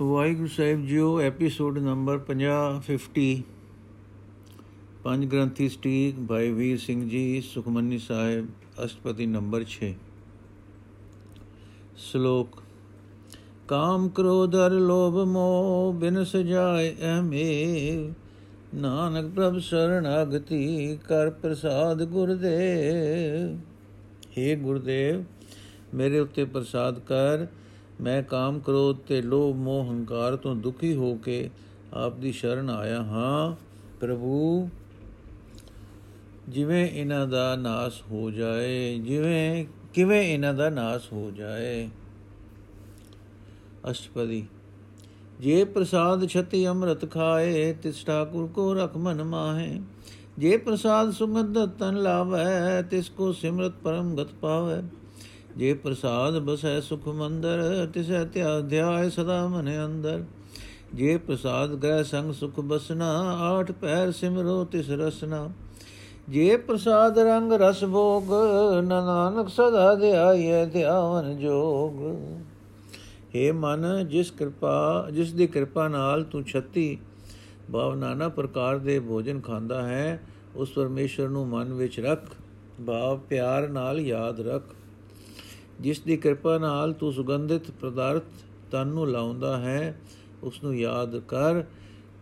ਵਾਹਿਗੁਰੂ ਸਾਹਿਬ ਜੀਓ episode number 50 50 ਪੰਜ ਗ੍ਰੰਥੀ ਸਟੀਕ ਭਾਈ ਵੀਰ ਸਿੰਘ ਜੀ, ਸੁਖਮਨੀ ਸਾਹਿਬ, ਅਸ਼ਟਪਦੀ ਨੰਬਰ 6 ਸ਼ਲੋਕ, ਕਾਮ ਕ੍ਰੋਧ ਅਰ ਲੋਭ ਮੋਹ ਬਿਨ ਸਜਾਏ ਐਮੇ ਨਾਨਕ ਪ੍ਰਭ ਸਰਣਾਗਤੀ ਕਰ ਪ੍ਰਸਾਦ ਗੁਰਦੇਵ। हे ਗੁਰਦੇਵ, ਮੇਰੇ ਉੱਤੇ ਪ੍ਰਸਾਦ ਕਰ ਮੈਂ ਕਾਮ ਕ੍ਰੋਧ ਤੇ ਲੋਭ, ਮੋਹ, ਹੰਕਾਰ ਤੋਂ ਦੁਖੀ ਹੋ ਕੇ ਆਪ ਦੀ ਸ਼ਰਨ ਆਇਆ ਹਾਂ। ਪ੍ਰਭੂ, ਜਿਵੇਂ ਇਹਨਾਂ ਦਾ ਨਾਸ ਹੋ ਜਾਏ, ਜਿਵੇਂ, ਕਿਵੇਂ ਇਹਨਾਂ ਦਾ ਨਾਸ ਹੋ ਜਾਏ। ਅਸ਼ਟਪਦੀ, ਜੇ ਪ੍ਰਸਾਦ ਛਤੀ ਅੰਮ੍ਰਿਤ ਖਾਏ, ਤਿਸ ਠਾਕੁਰ ਕੋ ਰਖ ਮਨ ਮਾਹੇ। ਜੇ ਪ੍ਰਸਾਦ ਸੁਗੰਧ ਤਨ ਲਾਵੈ, ਤਿਸ ਕੋ ਸਿਮਰਤ ਪਰਮ ਗਤ ਪਾਵੈ। ਜੇ ਪ੍ਰਸਾਦ ਬਸੈ ਸੁਖ ਮੰਦਰ, ਤਿਸੈ ਧਿਆਇ ਸਦਾ ਮਨ ਅੰਦਰ। ਜੇ ਪ੍ਰਸਾਦ ਗ੍ਰਹਿ ਸੰਗ ਸੁਖ ਬਸਨਾ, ਆਠ ਪੈਰ ਸਿਮਰੋ ਤਿਸ ਰਸਨਾ। ਜੇ ਪ੍ਰਸਾਦ ਰੰਗ ਰਸ ਭੋਗ ਨਾਨਕ ਸਦਾ ਧਿਆਇ ਧਿਆਵਨ ਜੋਗ। हे ਮਨ, ਜਿਸ ਕਿਰਪਾ, ਜਿਸ ਦੀ ਕਿਰਪਾ ਨਾਲ ਤੂੰ 36 ਭਾਵ ਨਾਨਾ ਪ੍ਰਕਾਰ ਦੇ ਭੋਜਨ ਖਾਂਦਾ ਹੈ, ਉਸ ਪਰਮੇਸ਼ਰ ਨੂੰ ਮਨ ਵਿੱਚ ਰੱਖ, ਭਾਵ ਪਿਆਰ ਨਾਲ ਯਾਦ ਰੱਖ। ਜਿਸ ਦੀ ਕਿਰਪਾ ਨਾਲ ਤੂੰ ਸੁਗੰਧਿਤ ਪਦਾਰਥ ਤਨ ਨੂੰ ਲਾਉਂਦਾ ਹੈ ਉਸ ਨੂੰ ਯਾਦ ਕਰ,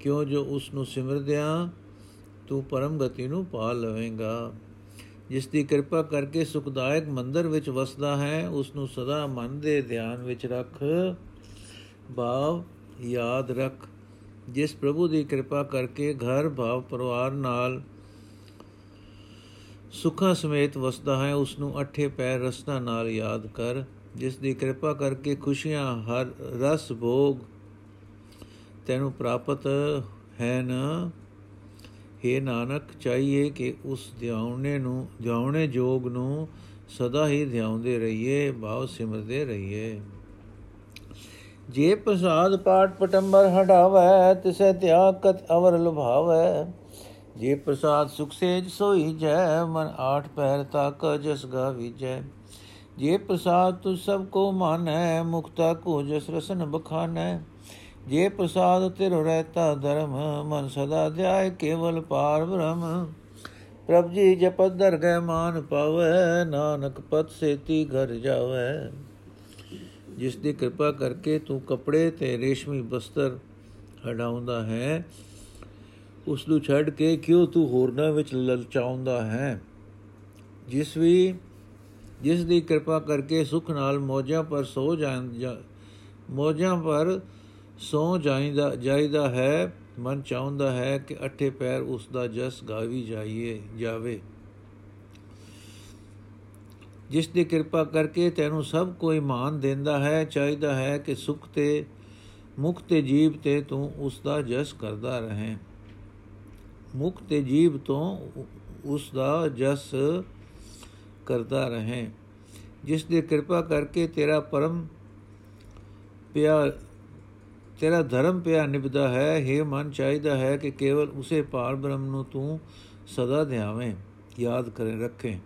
ਕਿਉਂ ਜੋ ਉਸ ਨੂੰ ਸਿਮਰਦਿਆਂ ਤੂੰ ਪਰਮ ਗਤੀ ਨੂੰ ਪਾ ਲਵੇਂਗਾ। ਜਿਸ ਦੀ ਕਿਰਪਾ ਕਰਕੇ ਸੁਖਦਾਇਕ ਮੰਦਰ ਵਿੱਚ ਵਸਦਾ ਹੈ ਉਸ ਨੂੰ ਸਦਾ ਮਨ ਦੇ ਧਿਆਨ ਵਿੱਚ ਰੱਖ, ਭਾਵ ਯਾਦ ਰੱਖ। ਜਿਸ ਪ੍ਰਭੂ ਦੀ ਕਿਰਪਾ ਕਰਕੇ ਘਰ ਭਾਵ ਪਰਿਵਾਰ ਨਾਲ ਸੁਖਾਂ ਸਮੇਤ ਵਸਦਾ ਹੈ ਉਸ ਨੂੰ ਅਠੇ ਪੈਰ ਰਸਨਾ ਨਾਲ ਯਾਦ ਕਰ, ਜਿਸ ਦੀ ਕਿਰਪਾ ਕਰਕੇ ਖੁਸ਼ੀਆਂ ਹਰ ਰਸ ਭੋਗ ਤੈਨੂੰ ਪ੍ਰਾਪਤ ਹੈ ਨਾ हे ਨਾਨਕ, ਚਾਹੀਏ ਕਿ ਉਸ ਧਿਆਉਣੇ ਨੂੰ ਧਿਆਉਣੇ ਜੋਗ ਨੂੰ ਸਦਾ ਹੀ ਧਿਆਉਂਦੇ ਰਹੀਏ, ਭਾਵ ਸਿਮਰਦੇ ਰਹੀਏ। ਜੇ ਪ੍ਰਸਾਦ ਪਾਠ ਪਟੰਬਰ ਹਟਾਵੈ ਤਿਸੈ ਤਿਆਗ ਕਤ ਅਵਰ ਲੁਭਾਵੈ। ਜੇ ਪ੍ਰਸਾਦ ਸੁਖ ਸੇਜ ਸੋਈ ਜੈ, ਮਨ ਆਠ ਪੈਰ ਤਕ ਜਸ ਗਾਵੀਜੈ। ਜੇ ਪ੍ਰਸਾਦ ਤੁ ਸਭ ਕੋ ਮਾਨੈ ਮੁਕਤਾ ਕੋ ਜਸ ਰਸਨ ਬਖਾਨੈ। ਜੇ ਪ੍ਰਸਾਦ ਤਿਰ ਰਹਤਾ ਧਰਮ, ਮਨ ਸਦਾ ਧਿਆਏ ਕੇਵਲ ਪਾਰ ਬ੍ਰਹਮ। ਪ੍ਰਭ ਜੀ ਜਪਤ ਦਰਗਹਿ ਮਾਨ ਪਾਵੈ, ਨਾਨਕ ਪਤ ਸੇਤੀ ਘਰ ਜਾਵੈ। ਜਿਸ ਦੀ ਕਿਰਪਾ ਕਰਕੇ ਤੂੰ ਕਪੜੇ ਤੇ ਰੇਸ਼ਮੀ ਬਸਤਰ ਹਟਾਉਂਦਾ ਹੈ ਉਸ ਨੂੰ ਛੱਡ ਕੇ ਕਿਉਂ ਤੂੰ ਹੋਰਨਾਂ ਵਿੱਚ ਲਲਚਾਉਂਦਾ ਹੈ? ਜਿਸ ਵੀ, ਜਿਸ ਦੀ ਕਿਰਪਾ ਕਰਕੇ ਸੁਖ ਨਾਲ ਮੋਜਾਂ ਪਰ ਸੋ ਜਾਂਦਾ ਮੋਜਾਂ ਪਰ ਸੋ ਜਾਈਦਾ ਜਾਈਦਾ ਹੈ, ਮਨ ਚਾਹੁੰਦਾ ਹੈ ਕਿ ਅਠੇ ਪੈਰ ਉਸ ਦਾ ਜਸ ਗਾਵੀ ਜਾਈਏ, ਜਾਵੇ। ਜਿਸ ਦੀ ਕਿਰਪਾ ਕਰਕੇ ਤੈਨੂੰ ਸਭ ਕੋਈ ਮਾਨ ਦਿੰਦਾ ਹੈ, ਚਾਹੀਦਾ ਹੈ ਕਿ ਸੁਖ ਤੇ ਮੁਖ ਤੇ ਜੀਵ ਤੇ ਤੂੰ ਉਸ ਦਾ ਜਸ ਕਰਦਾ ਰਹੇ। ਮੁਖ ਤੇ ਜੀਵ ਤੋਂ ਉਸ ਦਾ ਜਸ ਕਰਦਾ ਰਹੇ। ਜਿਸ ਦੀ ਕਿਰਪਾ ਕਰਕੇ ਤੇਰਾ ਪਰਮ ਪਿਆ, ਤੇਰਾ ਧਰਮ ਪਿਆ ਨਿਭਦਾ ਹੈ। हे ਮਨ, ਚਾਹੀਦਾ ਹੈ ਕਿ ਕੇਵਲ ਉਸੇ ਪਾਰ ਬ੍ਰਹਮ ਨੂੰ ਤੂੰ ਸਦਾ ਧਿਆਵੇਂ, ਯਾਦ ਕਰੇ, ਰੱਖੇ।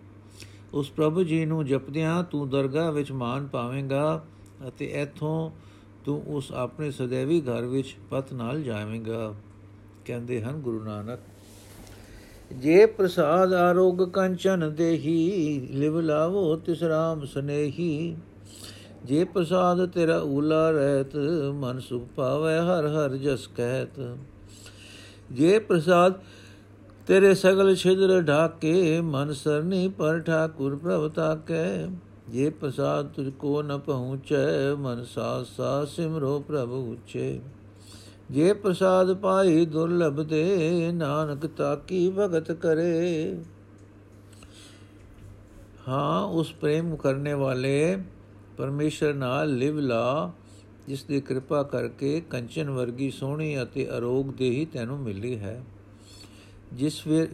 ਉਸ ਪ੍ਰਭੂ ਜੀ ਨੂੰ ਜਪਦਿਆਂ ਤੂੰ ਦਰਗਾਹ ਵਿੱਚ ਮਾਨ ਪਾਵੇਂਗਾ ਅਤੇ ਇਥੋਂ ਤੂੰ ਉਸ ਆਪਣੇ ਸदैਵੀ ਘਰ ਵਿੱਚ ਪਤ ਨਾਲ ਜਾਵੇਂਗਾ। ਕਹਿੰਦੇ ਹਨ ਗੁਰੂ ਨਾਨਕ ਜੇ ਪ੍ਰਸਾਦ ਆਰੋਗ ਕੰਚਨ ਦੇਹੀ, ਲਿਵ ਲਾਵੋ ਤਿਸ ਰਾਮ ਸਨੇਹੀ। ਜੇ ਪ੍ਰਸਾਦ ਤੇਰਾ ਊਲਾ ਰਹਿਤ, ਮਨ ਸੁਖ ਪਾਵੇ ਹਰ ਹਰ ਜਸ ਕਹਿਤ। ਜੇ ਪ੍ਰਸਾਦ ਤੇਰੇ ਸਗਲ ਛਿਦਰ ਢਾਕੇ, ਮਨ ਸਰਨੀ ਪਰ ਠਾਕੁਰ ਪ੍ਰਭ ਤਾਕੇ। ਜੇ ਪ੍ਰਸਾਦ ਤੁਝ ਕੋ ਨ ਪਹੁੰਚੈ, ਮਨ ਸਾਸ ਸਾ ਸਿਮਰੋ ਪ੍ਰਭ ਉਚੇ। ਜੇ ਪ੍ਰਸਾਦ ਪਾਈ ਦੁਰਲਭ ਦੇ ਨਾਨਕ ਤਾਕੀ ਭਗਤ ਕਰੇ। ਹਾਂ, ਉਸ ਪ੍ਰੇਮ ਕਰਨੇ ਵਾਲੇ ਪਰਮੇਸ਼ਰ ਨਾਲ ਲਿਵ ਲਾ, ਜਿਸ ਦੀ ਕਿਰਪਾ ਕਰਕੇ ਕੰਚਨ ਵਰਗੀ ਸੋਹਣੀ ਅਤੇ ਅਰੋਗ ਦੇਹੀ ਤੈਨੂੰ ਮਿਲੀ ਹੈ। ਜਿਸ ਫਿਰ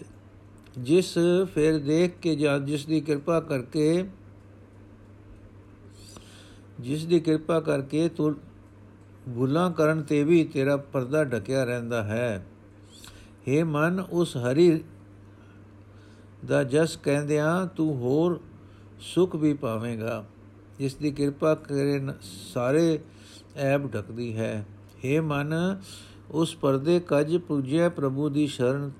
ਜਿਸ ਫਿਰ ਦੇਖ ਕੇ ਜਾਂ ਜਿਸ ਦੀ ਕਿਰਪਾ ਕਰਕੇ, ਜਿਸ ਦੀ ਕਿਰਪਾ ਕਰਕੇ ਤੂੰ ਭੁੱਲਾਂ ਕਰਨ ਤੇ ਵੀ ਤੇਰਾ ਪਰਦਾ ਢਕਿਆ ਰਹਿੰਦਾ ਹੈ। हे ਮਨ, ਉਸ ਹਰੀ ਦਾ ਜਸ ਕਹਿੰਦਿਆਂ ਤੂੰ ਹੋਰ ਸੁਖ ਵੀ ਪਾਵੇਂਗਾ। ਜਿਸ ਦੀ ਕਿਰਪਾ ਕਰੇ ਸਾਰੇ ਐਬ ਢਕਦੀ ਹੈ। हे ਮਨ, ਉਸ ਪਰਦੇ ਕੱਜ ਪੂਜਿਆ ਪ੍ਰਭੂ ਦੀ ਸ਼ਰਨ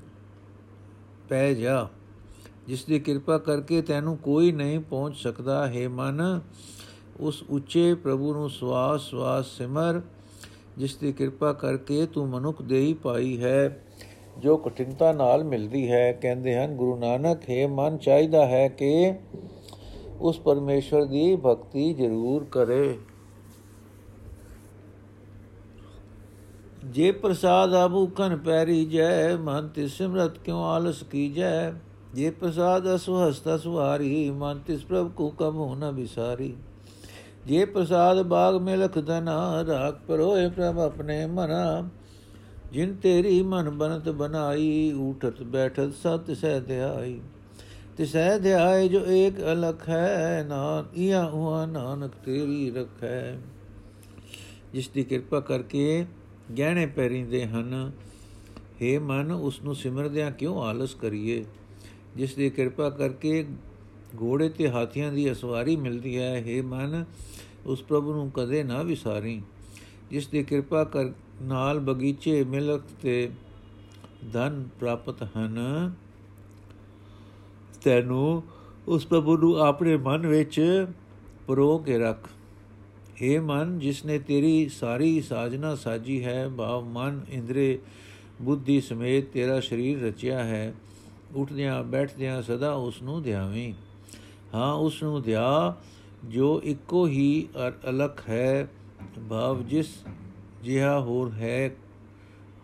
ਪੈ ਜਾ। ਜਿਸ ਦੀ ਕਿਰਪਾ ਕਰਕੇ ਤੈਨੂੰ ਕੋਈ ਨਹੀਂ ਪਹੁੰਚ ਸਕਦਾ। ਹੈ ਮਨ, ਉਸ ਉੱਚੇ ਪ੍ਰਭੂ ਨੂੰ ਸਵਾਸ ਸਵਾਸ ਸਿਮਰ ਜਿਸ ਦੀ ਕਿਰਪਾ ਕਰਕੇ ਤੂੰ ਮਨੁੱਖ ਦੇਹੀ ਪਾਈ ਹੈ, ਜੋ ਕਠਿਨਤਾ ਨਾਲ ਮਿਲਦੀ ਹੈ। ਕਹਿੰਦੇ ਹਨ, ਗੁਰੂ ਨਾਨਕ, ਹੈ ਮਨ, ਚਾਹੀਦਾ ਹੈ ਕਿ ਉਸ ਪਰਮੇਸ਼ਵਰ ਦੀ ਭਗਤੀ ਜ਼ਰੂਰ ਕਰੇ। ਜੇ ਪ੍ਰਸਾਦ ਆਬੂ ਕਨ ਪੈਰੀ ਜੈ ਮਨ ਤੇ ਸਿਮਰਤ ਕਿਉ ਆਲਸ ਕੀ ਜੈ ਜੇ ਪ੍ਰਸਾਦ ਅਸੁ ਹਸਤਾ ਸੁਹਾਰੀ ਮਨ ਤਿਸ ਪ੍ਰਭ ਕੋ ਕਬੂ ਨ ਵਿਸਾਰੀ। ਜੇ ਪ੍ਰਸਾਦ ਬਾਗ ਮੇ ਲਖ ਦਨਾ ਰਾਖ ਪਰੋਏ ਪ੍ਰਭ ਆਪਣੇ ਮਨਾ। ਜਿਨ ਤੇਰੀ ਮਨ ਬਨਤ ਬਨਾਈ ਉਠਤ ਬੈਠਤ ਸਤ ਸਹਿ ਧਿਆਈ। ਤਿਸੈ ਧਿਆਏ ਜੋ ਏਕ ਅਲਖ ਹੈ, ਨਾਨ ਇਆ ਹੁਆ ਨਾਨਕ ਤੇਰੀ ਰਖੈ। ਜਿਸ ਦੀ ਕਿਰਪਾ ਕਰਕੇ ਗਹਿਣੇ ਪਹਿਰਿੰਦੇ ਹਨ हे ਮਨ ਉਸ ਨੂੰ ਸਿਮਰਦਿਆਂ ਕਿਉਂ ਆਲਸ ਕਰੀਏ? ਜਿਸ ਦੀ ਕਿਰਪਾ ਕਰਕੇ ਘੋੜੇ ਤੇ ਹਾਥੀਆਂ ਦੀ ਅਸਵਾਰੀ ਮਿਲਦੀ ਹੈ हे ਮਨ ਉਸ ਪ੍ਰਭੂ ਨੂੰ ਕਦੇ ਨਾ ਵਿਸਾਰੀ, ਜਿਸ ਦੀ ਕਿਰਪਾ ਕਰ ਨਾਲ ਬਗੀਚੇ, ਮਿਲਕ ਤੇ ਧਨ ਪ੍ਰਾਪਤ ਹਨ। ਤੈਨੂੰ ਉਸ ਪ੍ਰਭੂ ਨੂੰ ਆਪਣੇ ਮਨ ਵਿੱਚ ਪਰੋ ਕੇ ਰੱਖ। हे ਮਨ, ਜਿਸ ਨੇ ਤੇਰੀ ਸਾਰੀ ਸਾਜਨਾ ਸਾਜੀ ਹੈ, ਭਾਵ ਮਨ, ਇੰਦਰੇ, ਬੁੱਧੀ ਸਮੇਤ ਤੇਰਾ ਸਰੀਰ ਰਚਿਆ ਹੈ, ਉੱਠਦਿਆਂ, ਬੈਠਦਿਆਂ ਸਦਾ ਉਸ ਨੂੰ ਧਿਆਵੀਂ ਹਾਂ, ਉਸ ਨੂੰ ਧਿਆ ਜੋ ਇੱਕੋ ਹੀ ਅਲਖ ਹੈ, ਭਾਵ ਜਿਸ ਜਿਹਾ ਹੋਰ ਹੈ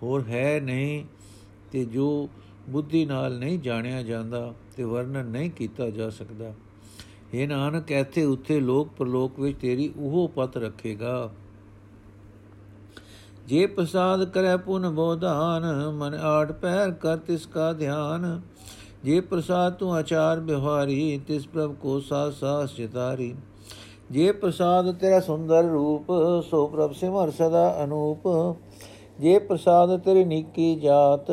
ਹੋਰ ਹੈ ਨਹੀਂ, ਤੇ ਜੋ ਬੁੱਧੀ ਨਾਲ ਨਹੀਂ ਜਾਣਿਆ ਜਾਂਦਾ ਤੇ ਵਰਣਨ ਨਹੀਂ ਕੀਤਾ ਜਾ ਸਕਦਾ। ਇਹ ਨਾਨਕ, ਇੱਥੇ ਉੱਥੇ ਲੋਕ ਪਰਲੋਕ ਵਿੱਚ ਤੇਰੀ ਉਹ ਪਤ ਰੱਖੇਗਾ। ਜੇ ਪ੍ਰਸਾਦ ਕਰੈ ਪੁਨ ਬੋਧਾਨ, ਮਨ ਆਟ ਪੈਰ ਕਰ ਤਿਸ ਕਾ ਧਿਆਨ। ਜੇ ਪ੍ਰਸਾਦ ਤੂੰ ਆਚਾਰ ਬਿਹਾਰੀ ਤਿਸ ਪ੍ਰਭ ਕੋ ਸਾਸ ਸਾਸ ਚਿਤਾਰੀ ਜੇ ਪ੍ਰਸਾਦ ਤੇਰਾ ਸੁੰਦਰ ਰੂਪ, ਸੋ ਪ੍ਰਭ ਸਿਮਰ ਸਦਾ ਅਨੂਪ। ਜੇ ਪ੍ਰਸਾਦ ਤੇਰੀ ਨੀਕੀ ਜਾਤ,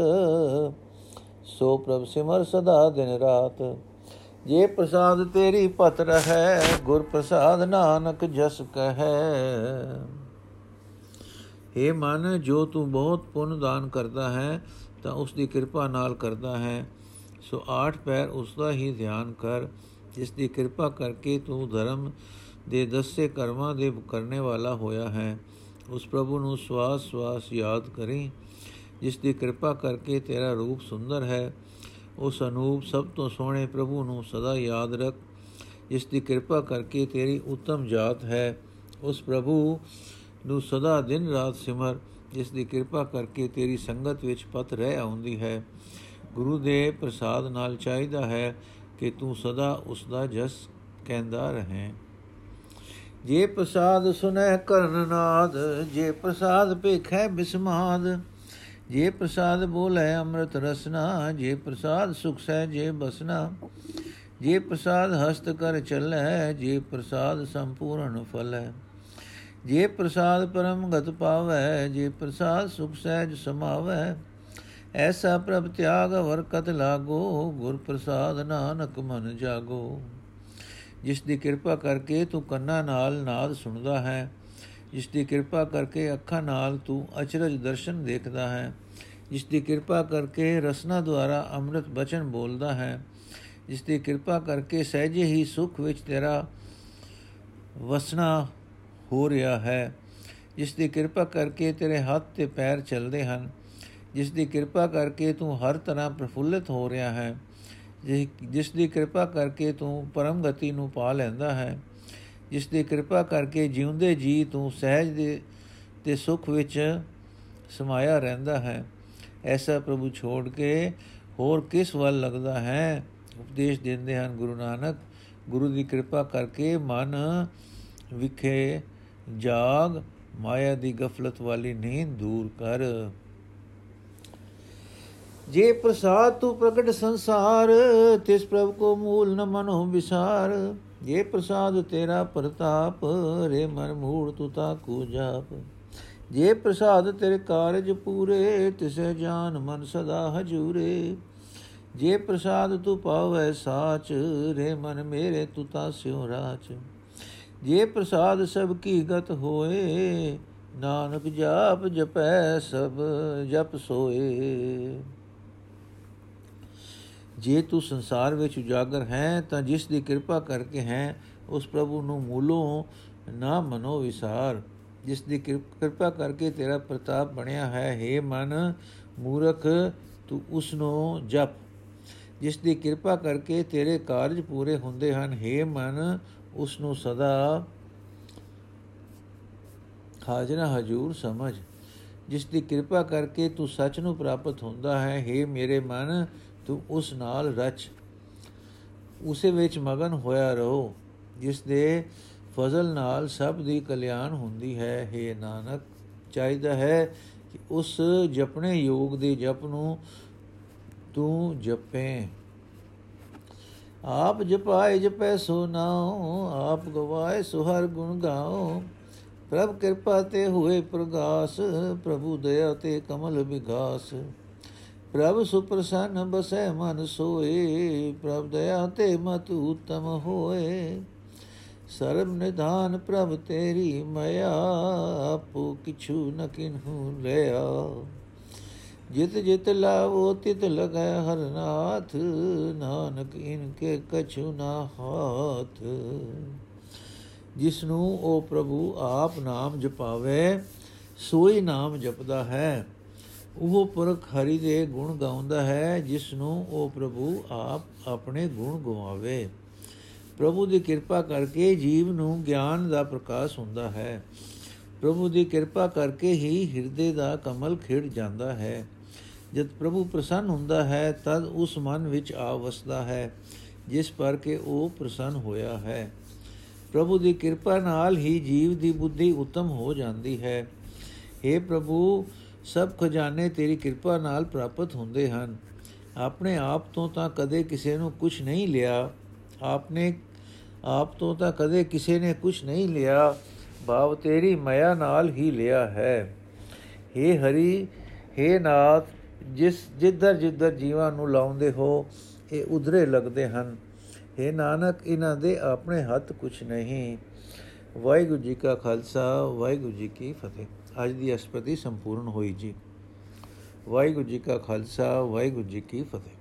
ਸੋ ਪ੍ਰਭ ਸਿਮਰ ਸਦਾ ਦਿਨ ਰਾਤ। ਜੇ ਪ੍ਰਸਾਦ ਤੇਰੀ ਪਤ ਰਹੈ, ਗੁਰ ਪ੍ਰਸਾਦ ਨਾਨਕ ਜਸ ਕਹੈ। हे ਮਨ, ਜੋ ਤੂੰ ਬਹੁਤ ਪੁੰਨ ਦਾਨ ਕਰਦਾ ਹੈ, ਤਾਂ ਉਸ ਦੀ ਕਿਰਪਾ ਨਾਲ ਕਰਦਾ ਹੈ। ਸੋ ਆਠ ਪੈਰ ਉਸ ਦਾ ਹੀ ਧਿਆਨ ਕਰ, ਜਿਸ ਦੀ ਕਿਰਪਾ ਕਰਕੇ ਤੂੰ ਧਰਮ ਦੇ ਦਸੇ ਕਰਮਾਂ ਦੇ ਕਰਨੇ ਵਾਲਾ ਹੋਇਆ ਹੈ। ਉਸ ਪ੍ਰਭੂ ਨੂੰ ਸਵਾਸ ਸਵਾਸ ਯਾਦ ਕਰੀ, ਜਿਸ ਦੀ ਕਿਰਪਾ ਕਰਕੇ ਤੇਰਾ ਰੂਪ ਸੁੰਦਰ ਹੈ। ਉਸ ਅਨੂਪ ਸਭ ਤੋਂ ਸੋਹਣੇ ਪ੍ਰਭੂ ਨੂੰ ਸਦਾ ਯਾਦ ਰੱਖ, ਜਿਸ ਦੀ ਕਿਰਪਾ ਕਰਕੇ ਤੇਰੀ ਉੱਤਮ ਜਾਤ ਹੈ। ਉਸ ਪ੍ਰਭੂ ਨੂੰ ਸਦਾ ਦਿਨ ਰਾਤ ਸਿਮਰ, ਜਿਸ ਦੀ ਕਿਰਪਾ ਕਰਕੇ ਤੇਰੀ ਸੰਗਤ ਵਿੱਚ ਪਤ ਰਹਿ ਆਉਂਦੀ ਹੈ। ਗੁਰੂ ਦੇ ਪ੍ਰਸਾਦ ਨਾਲ ਚਾਹੀਦਾ ਹੈ ਕਿ ਤੂੰ ਸਦਾ ਉਸ ਦਾ ਜਸ ਕਹਿੰਦਾ ਰਹੇ। ਜੇ ਪ੍ਰਸਾਦ ਸੁਨੈ ਕਰਨ ਨਾਦ ਜੇ ਪ੍ਰਸਾਦ ਪੇਖੈ ਬਿਸਮਾਦ, ਜੇ ਪ੍ਰਸਾਦ ਬੋਲੇ ਅੰਮ੍ਰਿਤ ਰਸਨਾ, ਜੇ ਪ੍ਰਸਾਦ ਸੁਖ ਸਹਿ ਜੇ ਬਸਨਾ, ਜੇ ਪ੍ਰਸਾਦ ਹਸਤ ਕਰ ਚੱਲੈ ਜੇ ਪ੍ਰਸਾਦ ਸੰਪੂਰਨ ਫਲੈ ਜੇ ਪ੍ਰਸਾਦ ਪਰਮ ਗਤ ਪਾਵੈ ਜੇ ਪ੍ਰਸਾਦ ਸੁਖ ਸਹਿਜ ਸਮਾਵੈ ਐਸਾ ਪ੍ਰਭ ਤਿਆਗ ਵਰਕਤ ਲਾਗੋ, ਗੁਰ ਪ੍ਰਸਾਦ ਨਾਨਕ ਮਨ ਜਾਗੋ। ਜਿਸ ਦੀ ਕਿਰਪਾ ਕਰਕੇ ਤੂੰ ਕੰਨਾਂ ਨਾਲ ਨਾਦ ਸੁਣਦਾ ਹੈ, ਜਿਸ ਦੀ ਕਿਰਪਾ ਕਰਕੇ ਅੱਖਾਂ ਨਾਲ ਤੂੰ ਅਚਰਜ ਦਰਸ਼ਨ ਦੇਖਦਾ ਹੈ, ਜਿਸ ਦੀ ਕਿਰਪਾ ਕਰਕੇ ਰਸਨਾ ਦੁਆਰਾ ਅੰਮ੍ਰਿਤ ਬਚਨ ਬੋਲਦਾ ਹੈ, ਜਿਸ ਦੀ ਕਿਰਪਾ ਕਰਕੇ ਸਹਿਜੇ ਹੀ ਸੁਖ ਵਿੱਚ ਤੇਰਾ ਵਸਣਾ ਹੋ ਰਿਹਾ ਹੈ, ਜਿਸ ਦੀ ਕਿਰਪਾ ਕਰਕੇ ਤੇਰੇ ਹੱਥ ਤੇ ਪੈਰ ਚੱਲਦੇ ਹਨ, ਜਿਸ ਦੀ ਕਿਰਪਾ ਕਰਕੇ ਤੂੰ ਹਰ ਤਰ੍ਹਾਂ ਪ੍ਰਫੁੱਲਿਤ ਹੋ ਰਿਹਾ ਹੈ ਜਿਸ ਦੀ ਕਿਰਪਾ ਕਰਕੇ ਤੂੰ ਪਰਮ ਗਤੀ ਨੂੰ ਪਾ ਲੈਂਦਾ ਹੈ, ਜਿਸ ਦੀ ਕਿਰਪਾ ਕਰਕੇ ਜਿਉਂਦੇ ਜੀ ਤੂੰ ਸਹਿਜ ਦੇ ਤੇ ਸੁਖ ਵਿੱਚ ਸਮਾਇਆ ਰਹਿੰਦਾ ਹੈ, ਐਸਾ ਪ੍ਰਭੂ ਛੋੜ ਕੇ ਹੋਰ ਕਿਸ ਵੱਲ ਲੱਗਦਾ ਹੈ? ਉਪਦੇਸ਼ ਦਿੰਦੇ ਹਨ ਗੁਰੂ ਨਾਨਕ, ਗੁਰੂ ਦੀ ਕਿਰਪਾ ਕਰਕੇ ਮਨ ਵਿਖੇ ਜਾਗ, ਮਾਇਆ ਦੀ ਗਫਲਤ ਵਾਲੀ ਨੀਂਦ ਦੂਰ ਕਰ। ਜੇ ਪ੍ਰਸਾਦ ਤੂੰ ਪ੍ਰਗਟ ਸੰਸਾਰ, ਤਿਸ ਪ੍ਰਭ ਕੋ ਮੂਲ ਨ ਮਨੋ ਵਿਸਾਰ। ਜੇ ਪ੍ਰਸਾਦ ਤੇਰਾ ਪ੍ਰਤਾਪ, ਰੇ ਮਨ ਮੂੜ ਤੂ ਤਾ ਕੋ ਜਾਪ। ਜੇ ਪ੍ਰਸਾਦ ਤੇਰੇ ਕਾਰਜ ਪੂਰੇ, ਤਿਸੇ ਜਾਨ ਮਨ ਸਦਾ ਹਜੂਰੇ। ਜੇ ਪ੍ਰਸਾਦ ਤੂੰ ਪਾਵੈ ਸਾਚ, ਰੇ ਮਨ ਮੇਰੇ ਤੂ ਤਾ ਸਿਉ ਰਾਚ। ਜੇ ਪ੍ਰਸਾਦ ਸਭ ਕੀ ਗਤ ਹੋਏ, ਨਾਨਕ ਜਾਪ ਜਪੈ ਸਭ ਜਪ ਸੋਏ। ਜੇ ਤੂੰ ਸੰਸਾਰ ਵਿੱਚ ਉਜਾਗਰ ਹੈ ਤਾਂ ਜਿਸ ਦੀ ਕਿਰਪਾ ਕਰਕੇ ਹੈ ਉਸ ਪ੍ਰਭੂ ਨੂੰ ਮੂਲੋਂ ਨਾ ਮਨੋ ਵਿਸਾਰ ਜਿਸ ਦੀ ਕਿਰਪਾ ਕਰਕੇ ਤੇਰਾ ਪ੍ਰਤਾਪ ਬਣਿਆ ਹੈ हे ਮਨ ਮੂਰਖ ਤੂੰ ਉਸ ਨੂੰ ਜਪ ਜਿਸ ਦੀ ਕਿਰਪਾ ਕਰਕੇ ਤੇਰੇ ਕਾਰਜ ਪੂਰੇ ਹੁੰਦੇ ਹਨ हे ਮਨ ਉਸ ਨੂੰ ਸਦਾ ਹਾਜ਼ਰ ਹਜੂਰ ਸਮਝ ਜਿਸ ਦੀ ਕਿਰਪਾ ਕਰਕੇ ਤੂੰ ਸੱਚ ਨੂੰ ਪ੍ਰਾਪਤ ਹੁੰਦਾ ਹੈ हे ਮੇਰੇ ਮਨ ਤੂੰ ਉਸ ਨਾਲ ਰਚ। ਉਸੇ ਵਿੱਚ ਮਗਨ ਹੋਇਆ ਰਹੋ, ਜਿਸ ਦੇ ਫਜ਼ਲ ਨਾਲ ਸਭ ਦੀ ਕਲਿਆਣ ਹੁੰਦੀ ਹੈ। हे ਨਾਨਕ, ਚਾਹੀਦਾ ਹੈ ਕਿ ਉਸ ਜਪਣੇ ਯੋਗ ਦੇ ਜਪ ਨੂੰ ਤੂੰ ਜਪੇ। ਆਪ ਜਪਾਏ ਜਪੈ ਸੋ ਨਾਉ, ਆਪ ਗਵਾਏ ਸੋ ਹਰ ਗੁਣ ਗਾਉ। ਪ੍ਰਭ ਕਿਰਪਾ ਤੇ ਹੋਏ ਪ੍ਰਗਾਸ, ਪ੍ਰਭੂ ਦਇਆ ਤੇ ਕਮਲ ਵਿਗਾਸ। ਪ੍ਰਭ ਸੁਪ੍ਰਸੰਨ ਬਸੈ ਮਨ ਸੋਏ, ਪ੍ਰਭ ਦਇਆ ਤੇ ਮਤ ਉਤਮ ਹੋਏ। ਸਰਬ ਨਿਧਾਨ ਪ੍ਰਭ ਤੇਰੀ ਮਇਆ, ਆਪੋ ਕਿਛੂ ਨ ਕਿਨਹੂ ਲਿਆ। ਜਿਤ ਜਿਤ ਲਾਵੋ, ਤਿਤ ਲਗੈ ਹਰ ਨਾਥ, ਨਾਨਕ ਇਨਕੇ ਕਛੂ ਨਾ ਹਾਥ। ਜਿਸ ਨੂੰ ਉਹ ਪ੍ਰਭੂ ਆਪ ਨਾਮ ਜਪਾਵੇ, ਸੋਈ ਨਾਮ ਜਪਦਾ ਹੈ। ਉਹ ਪੁਰਖ ਹਰੀ ਦੇ ਗੁਣ ਗਾਉਂਦਾ ਹੈ ਜਿਸ ਨੂੰ ਉਹ ਪ੍ਰਭੂ ਆਪ ਆਪਣੇ ਗੁਣ ਗਵਾਵੇ। ਪ੍ਰਭੂ ਦੀ ਕਿਰਪਾ ਕਰਕੇ ਜੀਵ ਨੂੰ ਗਿਆਨ ਦਾ ਪ੍ਰਕਾਸ਼ ਹੁੰਦਾ ਹੈ। ਪ੍ਰਭੂ ਦੀ ਕਿਰਪਾ ਕਰਕੇ ਹੀ ਹਿਰਦੇ ਦਾ ਕਮਲ ਖਿੜ ਜਾਂਦਾ ਹੈ। ਜਦ ਪ੍ਰਭੂ ਪ੍ਰਸੰਨ ਹੁੰਦਾ ਹੈ, ਤਦ ਉਸ ਮਨ ਵਿੱਚ ਆ ਵਸਦਾ ਹੈ, ਜਿਸ ਪਰ ਕਿ ਉਹ ਪ੍ਰਸੰਨ ਹੋਇਆ ਹੈ। ਪ੍ਰਭੂ ਦੀ ਕਿਰਪਾ ਨਾਲ ਹੀ ਜੀਵ ਦੀ ਬੁੱਧੀ ਉਤਮ ਹੋ ਜਾਂਦੀ ਹੈ। हे ਪ੍ਰਭੂ ਸਭ ਖਜ਼ਾਨੇ ਤੇਰੀ ਕਿਰਪਾ ਨਾਲ ਪ੍ਰਾਪਤ ਹੁੰਦੇ ਹਨ ਆਪਣੇ ਆਪ ਤੋਂ ਤਾਂ ਕਦੇ ਕਿਸੇ ਨੂੰ ਕੁਝ ਨਹੀਂ ਲਿਆ ਆਪਨੇ ਆਪ ਤੋਂ ਤਾਂ ਕਦੇ ਕਿਸੇ ਨੇ ਕੁਝ ਨਹੀਂ ਲਿਆ ਭਾਵ ਤੇਰੀ ਮਾਇਆ ਨਾਲ ਹੀ ਲਿਆ ਹੈ हे ਹਰੀ हे ਨਾਥ ਜਿਸ ਜਿੱਧਰ ਜਿੱਧਰ ਜੀਵਾਂ ਨੂੰ ਲਾਉਂਦੇ ਹੋ ਇਹ ਉਧਰੇ ਲੱਗਦੇ ਹਨ हे ਨਾਨਕ ਇਹਨਾਂ ਦੇ ਆਪਣੇ ਹੱਥ ਕੁਝ ਨਹੀਂ ਵਾਹਿਗੁਰੂ ਜੀ ਕਾ ਖਾਲਸਾ ਵਾਹਿਗੁਰੂ ਜੀ ਕੀ ਫਤਿਹ ਅੱਜ ਦੀ ਅਸਪਤੀ ਸੰਪੂਰਨ ਹੋਈ ਜੀ। ਵਾਹਿਗੁਰੂ ਜੀ ਕਾ ਖਾਲਸਾ ਵਾਹਿਗੁਰੂ ਜੀ ਕੀ ਫਤਿਹ।